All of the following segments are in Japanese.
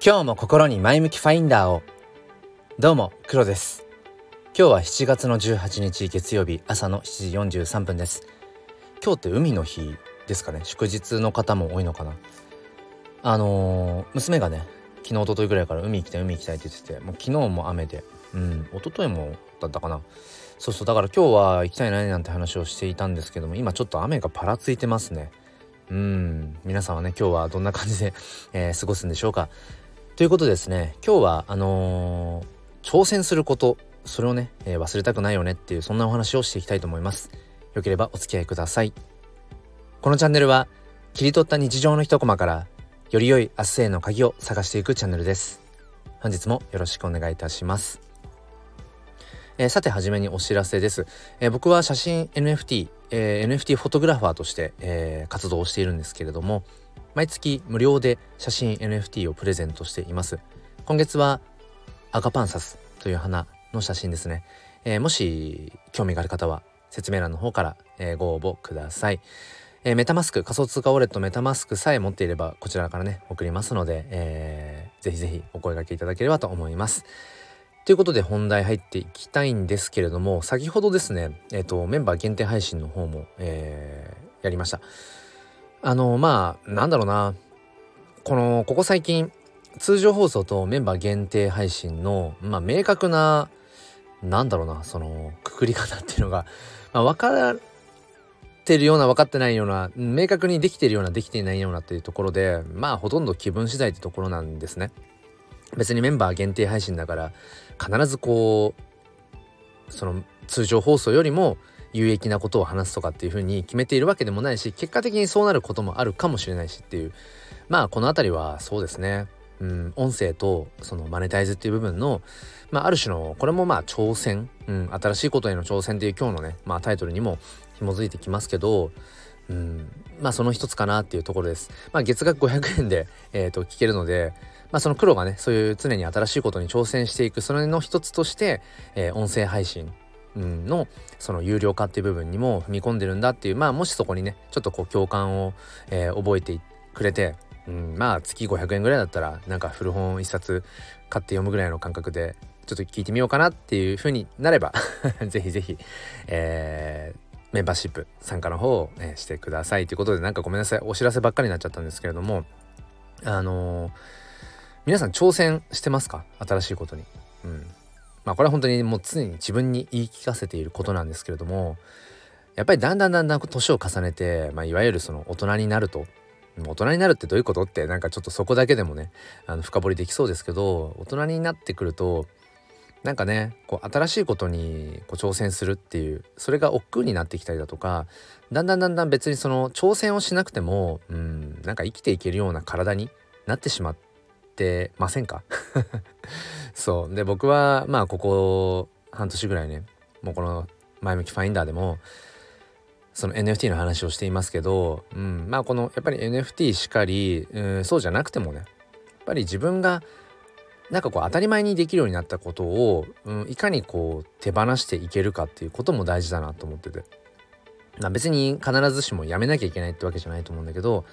今日も心に前向きファインダーを。どうも黒です。今日は7月の18日月曜日朝の7時43分です。今日って海の日ですかね？祝日の方も多いのかな？あのー、娘がね昨日一昨日ぐらいから海行きたい海行きたいって言っててもう昨日も雨でうん一昨日もだったかな。そうそうだから今日は行きたいななんて話をしていたんですけども今ちょっと雨がパラついてますね。うん皆さんはね今日はどんな感じで、えー、過ごすんでしょうか？ということでですね今日はあのー、挑戦することそれをね、えー、忘れたくないよねっていうそんなお話をしていきたいと思います。よければお付き合いください。このチャンネルは切り取った日常の一コマからより良い明日への鍵を探していくチャンネルです。本日もよろしくお願いいたします。えー、さてはじめにお知らせです、えー、僕は写真 NFT、えー、NFT フォトグラファーとして、え活動をしているんですけれども毎月無料で写真 NFT をプレゼントしています。今月はアガパンサスという花の写真ですね、えー、もし興味がある方は説明欄の方から、え、ご応募ください、えー、メタマスク仮想通貨ウォレットメタマスクさえ持っていればこちらからね送りますので、えー、ぜひぜひお声掛けいただければと思います。ということで本題入っていきたいんですけれども先ほどですねえっ、とメンバー限定配信の方も、えやりました。あのまあなんだろうなこのここ最近通常放送とメンバー限定配信の、まあ、明確ななんだろうなそのくくり方っていうのが、まあ、分かってるような分かってないような明確にできてるようなできていないようなっていうところでまあほとんど気分次第ってところなんですね。別にメンバー限定配信だから必ずこうその通常放送よりも有益なことを話すとかっていうふうに決めているわけでもないし結果的にそうなることもあるかもしれないしっていう。まあこの辺りはそうですね。うん音声とそのマネタイズっていう部分のまあある種のこれもまあ挑戦、うん、新しいことへの挑戦っていう今日のねまあタイトルにも紐づいてきますけどうん、まあその一つかなっていうところです。まあ月額500円で、えー、と聞けるので、まあその黒がね、そういう常に新しいことに挑戦していく、それの一つとして、えー、音声配信のその有料化っていう部分にも踏み込んでるんだっていうまあもしそこにねちょっとこう共感を、えー、覚えてくれて、うん、まあ月500円ぐらいだったらなんか古本一冊買って読むぐらいの感覚でちょっと聞いてみようかなっていう風になれば ぜひぜひ、えー、メンバーシップ参加の方を、ね、してくださいということでなんかごめんなさいお知らせばっかりになっちゃったんですけれどもあのー、皆さん挑戦してますか？新しいことに。うんまあこれは本当にもう常に自分に言い聞かせていることなんですけれどもやっぱりだんだんだんだん年を重ねて、まあ、いわゆるその大人になると大人になるってどういうことってなんかちょっとそこだけでもねあの深掘りできそうですけど大人になってくるとなんかねこう新しいことにこう挑戦するっていうそれが億劫になってきたりだとかだんだんだんだん別にその挑戦をしなくてもうんなんか生きていけるような体になってしまってませんか？そう。で僕はまあここ半年ぐらいねもうこの前向きファインダーでもその NFT の話をしていますけど、うん、まあこのやっぱり NFT しかり、うん、そうじゃなくてもねやっぱり自分がなんかこう当たり前にできるようになったことを、うん、いかにこう手放していけるかっていうことも大事だなと思ってて、まあ、別に必ずしもやめなきゃいけないってわけじゃないと思うんだけど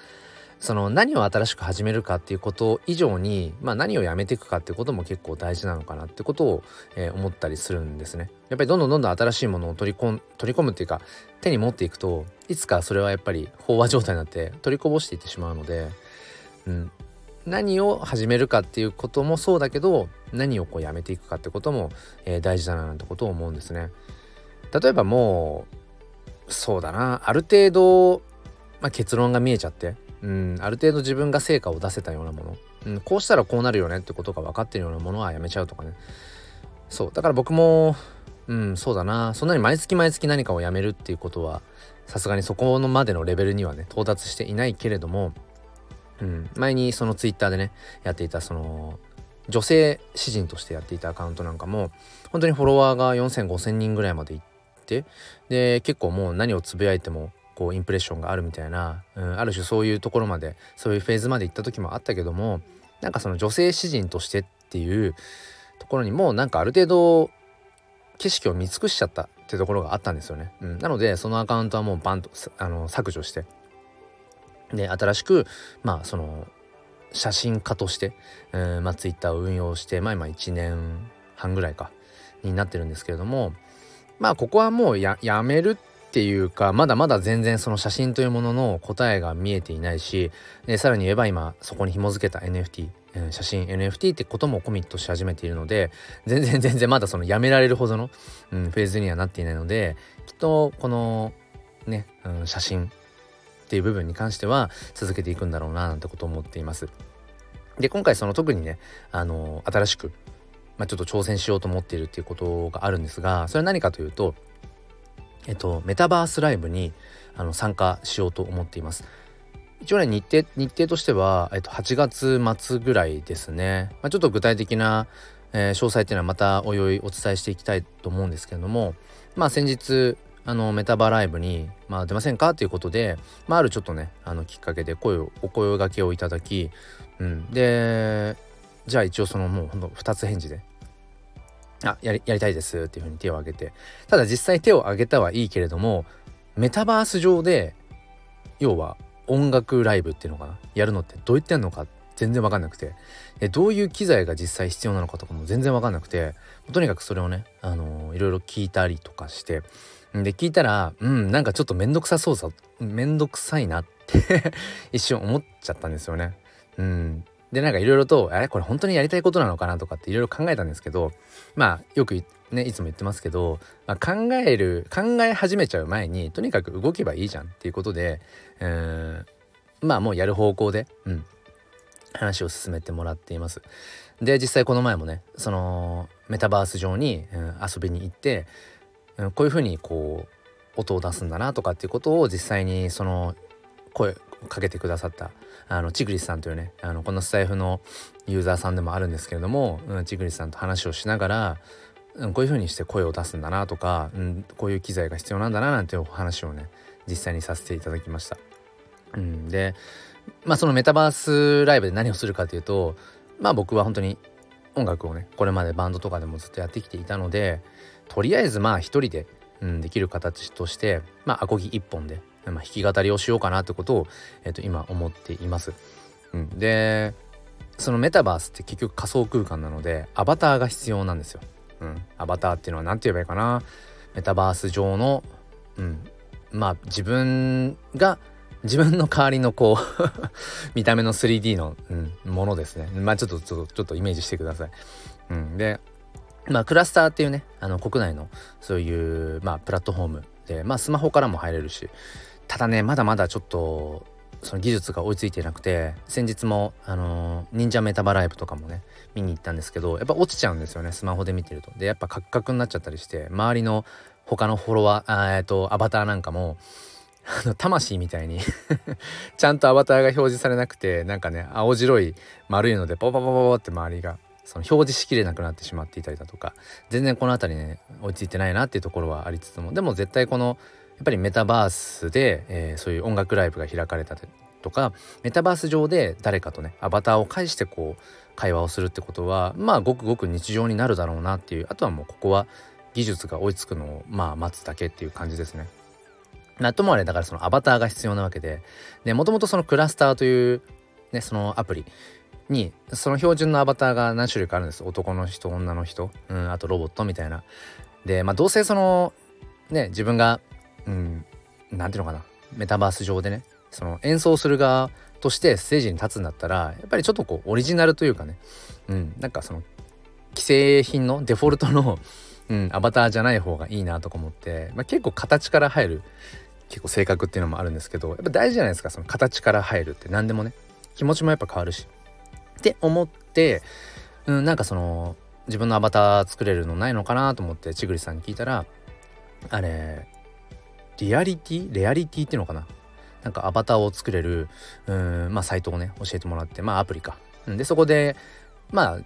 その何を新しく始めるかっていうこと以上に、まあ、何をやめていくかっていうことも結構大事なのかなってことを、えー、思ったりするんですね。やっぱりどんどんどんどん新しいものを取り込取り込むっていうか手に持っていくといつかそれはやっぱり飽和状態になって取りこぼしていってしまうので、うん、何を始めるかっていうこともそうだけど何をこうやめていくかってことも、えー、大事だななんてことを思うんですね。例えばもうそうだなある程度、まあ、結論が見えちゃってうん、ある程度自分が成果を出せたようなもの、うん、こうしたらこうなるよねってことが分かってるようなものはやめちゃうとかね。そうだから僕もうんそうだな。そんなに毎月毎月何かをやめるっていうことはさすがにそこのまでのレベルにはね到達していないけれども、うん、前にそのツイッターでねやっていたその女性詩人としてやっていたアカウントなんかも本当にフォロワーが4,0005,000人ぐらいまでいってで結構もう何をつぶやいてもこうインプレッションがあるみたいな、うん、ある種そういうところまでそういうフェーズまで行った時もあったけどもなんかその女性詩人としてっていうところにもなんかある程度景色を見尽くしちゃったっていうところがあったんですよね。うん、なのでそのアカウントはもうバンとあの削除してで新しくまあその写真家として、うんまあ、ツイッターを運用してまあ今1年半ぐらいかになってるんですけれどもまあここはもうややめるってていうかまだまだ全然その写真というものの答えが見えていないしでさらに言えば今そこに紐付けた NFT 写真 NFT ってこともコミットし始めているので全然全然まだそのやめられるほどの、うん、フェーズにはなっていないのできっとこのね、うん、写真っていう部分に関しては続けていくんだろうななんてことを思っています。で今回その特にねあの新しく、まあ、ちょっと挑戦しようと思っているっていうことがあるんですがそれは何かというとえっと、メタバースライブにあの参加しようと思っています。一応ね日程日程としては、えっと、8月末ぐらいですね、まあ、ちょっと具体的な、えー、詳細っていうのはまたおいおいお伝えしていきたいと思うんですけれどもまあ先日あのメタバーライブに、まあ、出ませんかということで、まあ、あるちょっとねあのきっかけで声をお声がけをいただき、うん、でじゃあ一応そのもうほんと2つ返事であやりやりたいですっていうふうに手を挙げて。ただ実際手を挙げたはいいけれどもメタバース上で要は音楽ライブっていうのかな？やるのってどうやってやるのか全然わかんなくて。えどういう機材が実際必要なのかとかも全然わかんなくて。とにかくそれをね、あのー、いろいろ聞いたりとかして。で聞いたらうんなんかちょっとめんどくさそうさめんどくさいなって 一瞬思っちゃったんですよね。うん。でなんかいろいろとあれ？これ本当にやりたいことなのかなとかっていろいろ考えたんですけどまあよくねいつも言ってますけど、まあ、考える考え始めちゃう前にとにかく動けばいいじゃんっていうことでうんまあもうやる方向で、うん、話を進めてもらっています。で実際この前もねそのメタバース上に、うん、遊びに行って、うん、こういうふうにこう音を出すんだなとかっていうことを実際にその声かけてくださったあのチグリスさんというねあのこのスタイフのユーザーさんでもあるんですけれども、うん、チグリスさんと話をしながら、うん、こういう風にして声を出すんだなとか、うん、こういう機材が必要なんだななんていう話をね実際にさせていただきました。うん、でまあそのメタバースライブで何をするかというとまあ僕は本当に音楽をねこれまでバンドとかでもずっとやってきていたのでとりあえずまあ一人で、うん、できる形としてまあアコギ一本でまあ、弾き語りをしようかなってことを、えー、と今思っています。うん、でそのメタバースって結局仮想空間なのでアバターが必要なんですよ。うん、アバターっていうのは何て言えばいいかなメタバース上の、うん、まあ自分が自分の代わりのこう 見た目の 3D の、うん、ものですね。まあちょっとちょっとちょっとイメージしてください。うん、でまあクラスターっていうねあの国内のそういうまあプラットフォームでまあスマホからも入れるしただねまだまだちょっとその技術が追いついてなくて先日もあの忍者メタバライブとかもね見に行ったんですけどやっぱ落ちちゃうんですよねスマホで見てると。でやっぱカクカクになっちゃったりして周りの他のフォロワーえっとアバターなんかもあの魂みたいに ちゃんとアバターが表示されなくてなんかね青白い丸いのでポポポポポって周りがその表示しきれなくなってしまっていたりだとか全然この辺りね追いついてないなっていうところはありつつもでも絶対このやっぱりメタバースで、えー、そういう音楽ライブが開かれたとかメタバース上で誰かとねアバターを介してこう会話をするってことはまあごくごく日常になるだろうなっていうあとはもうここは技術が追いつくのをまあ待つだけっていう感じですね。なともあれだからそのアバターが必要なわけででもともとそのクラスターというねそのアプリにその標準のアバターが何種類かあるんです男の人女の人、うん、あとロボットみたいな。でまあどうせそのね自分がうん何ていうのかな。メタバース上でね。その演奏する側としてステージに立つんだったらやっぱりちょっとこうオリジナルというかね。うんなんかその既製品のデフォルトの、うん、アバターじゃない方がいいなとか思って、まあ、結構形から入る結構性格っていうのもあるんですけどやっぱ大事じゃないですか。その形から入るって何でもね。気持ちもやっぱ変わるし。って思って、うん、なんかその自分のアバター作れるのないのかなと思ってちぐりさんに聞いたらあれリアリティ？レアリティっていうのかな？なんかアバターを作れるうんまあサイトをね教えてもらってまあアプリか。でそこでまあ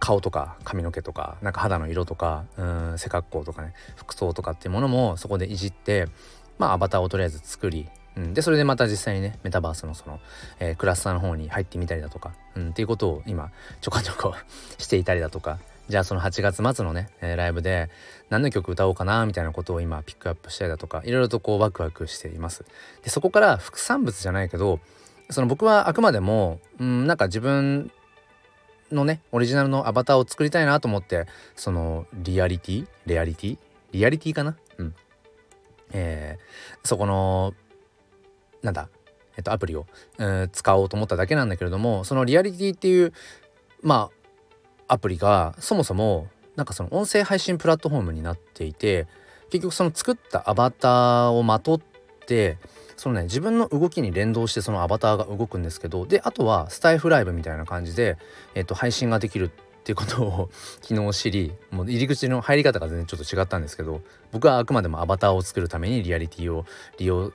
顔とか髪の毛とかなんか肌の色とかうん背格好とかね服装とかっていうものもそこでいじってまあアバターをとりあえず作り、うん、でそれでまた実際にねメタバースのその、えー、クラスターの方に入ってみたりだとか、うん、っていうことを今ちょこちょこ していたりだとかじゃあその8月末のね、えー、ライブで何の曲歌おうかなみたいなことを今ピックアップしたりだとかいろいろとこうワクワクしています。でそこから副産物じゃないけどその僕はあくまでもうんなんか自分のねオリジナルのアバターを作りたいなと思ってそのリアリティ？レアリティ？リアリティかな？うん。えー、そこのなんだえっとアプリを、えー、使おうと思っただけなんだけれどもそのリアリティっていうまあアプリがそもそもなんかその音声配信プラットフォームになっていて結局その作ったアバターをまとってそのね自分の動きに連動してそのアバターが動くんですけどであとはスタイフライブみたいな感じで、えっと、配信ができるっていうことを 昨日知りもう入り口の入り方が全然ちょっと違ったんですけど僕はあくまでもアバターを作るためにリアリティを利用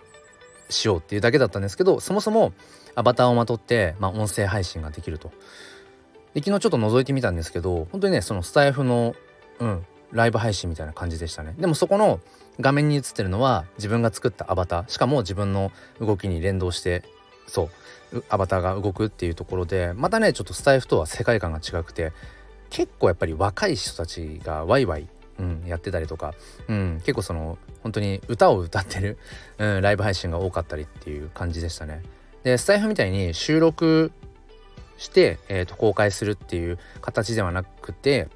しようっていうだけだったんですけどそもそもアバターをまとって、まあ、音声配信ができると。昨日ちょっと覗いてみたんですけど本当にねそのスタイフの、うん、ライブ配信みたいな感じでしたね。でもそこの画面に映ってるのは自分が作ったアバターしかも自分の動きに連動してそうアバターが動くっていうところでまたねちょっとスタイフとは世界観が違くて結構やっぱり若い人たちがワイワイ、うん、やってたりとか、うん、結構その本当に歌を歌ってる、うん、ライブ配信が多かったりっていう感じでしたね。でスタイフみたいに収録して、えー、と公開するっていう形ではなくて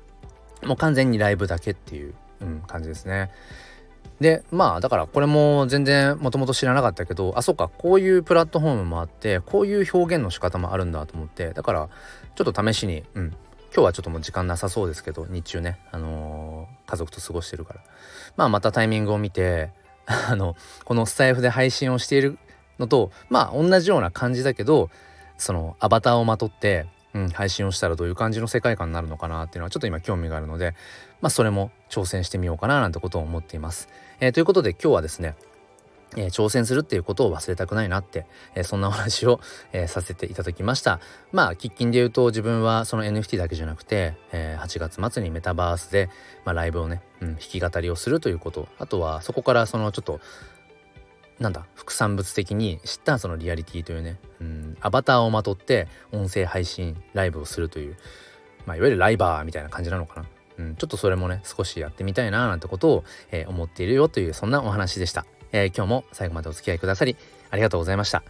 もう完全にライブだけっていう、うん、感じですね。でまあだからこれも全然もともと知らなかったけどあそっかこういうプラットフォームもあってこういう表現の仕方もあるんだと思ってだからちょっと試しに、うん、今日はちょっともう時間なさそうですけど日中ね、あのー、家族と過ごしてるからまあまたタイミングを見て あのこのスタイフで配信をしているのとまあ同じような感じだけどそのアバターをまとってうん、配信をしたらどういう感じの世界観になるのかなっていうのはちょっと今興味があるので、まあ、それも挑戦してみようかななんてことを思っています。えー、ということで今日はですねえー、挑戦するっていうことを忘れたくないなって、えー、そんなお話を、えー、させていただきました。まあ、喫緊で言うと自分はその NFT だけじゃなくて、え8月末にメタバースで、まあ、ライブをね、うん、弾き語りをするということ、あとはそこからそのちょっとなんだ副産物的に知ったそのリアリティというね、うん、アバターをまとって音声配信ライブをするという、まあ、いわゆるライバーみたいな感じなのかな、うん、ちょっとそれもね少しやってみたいななんてことを、えー、思っているよというそんなお話でした、えー、今日も最後までお付き合いくださりありがとうございました。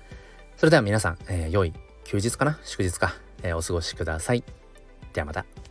それでは皆さん、えー、良い休日かな祝日か、えお過ごしください。ではまた。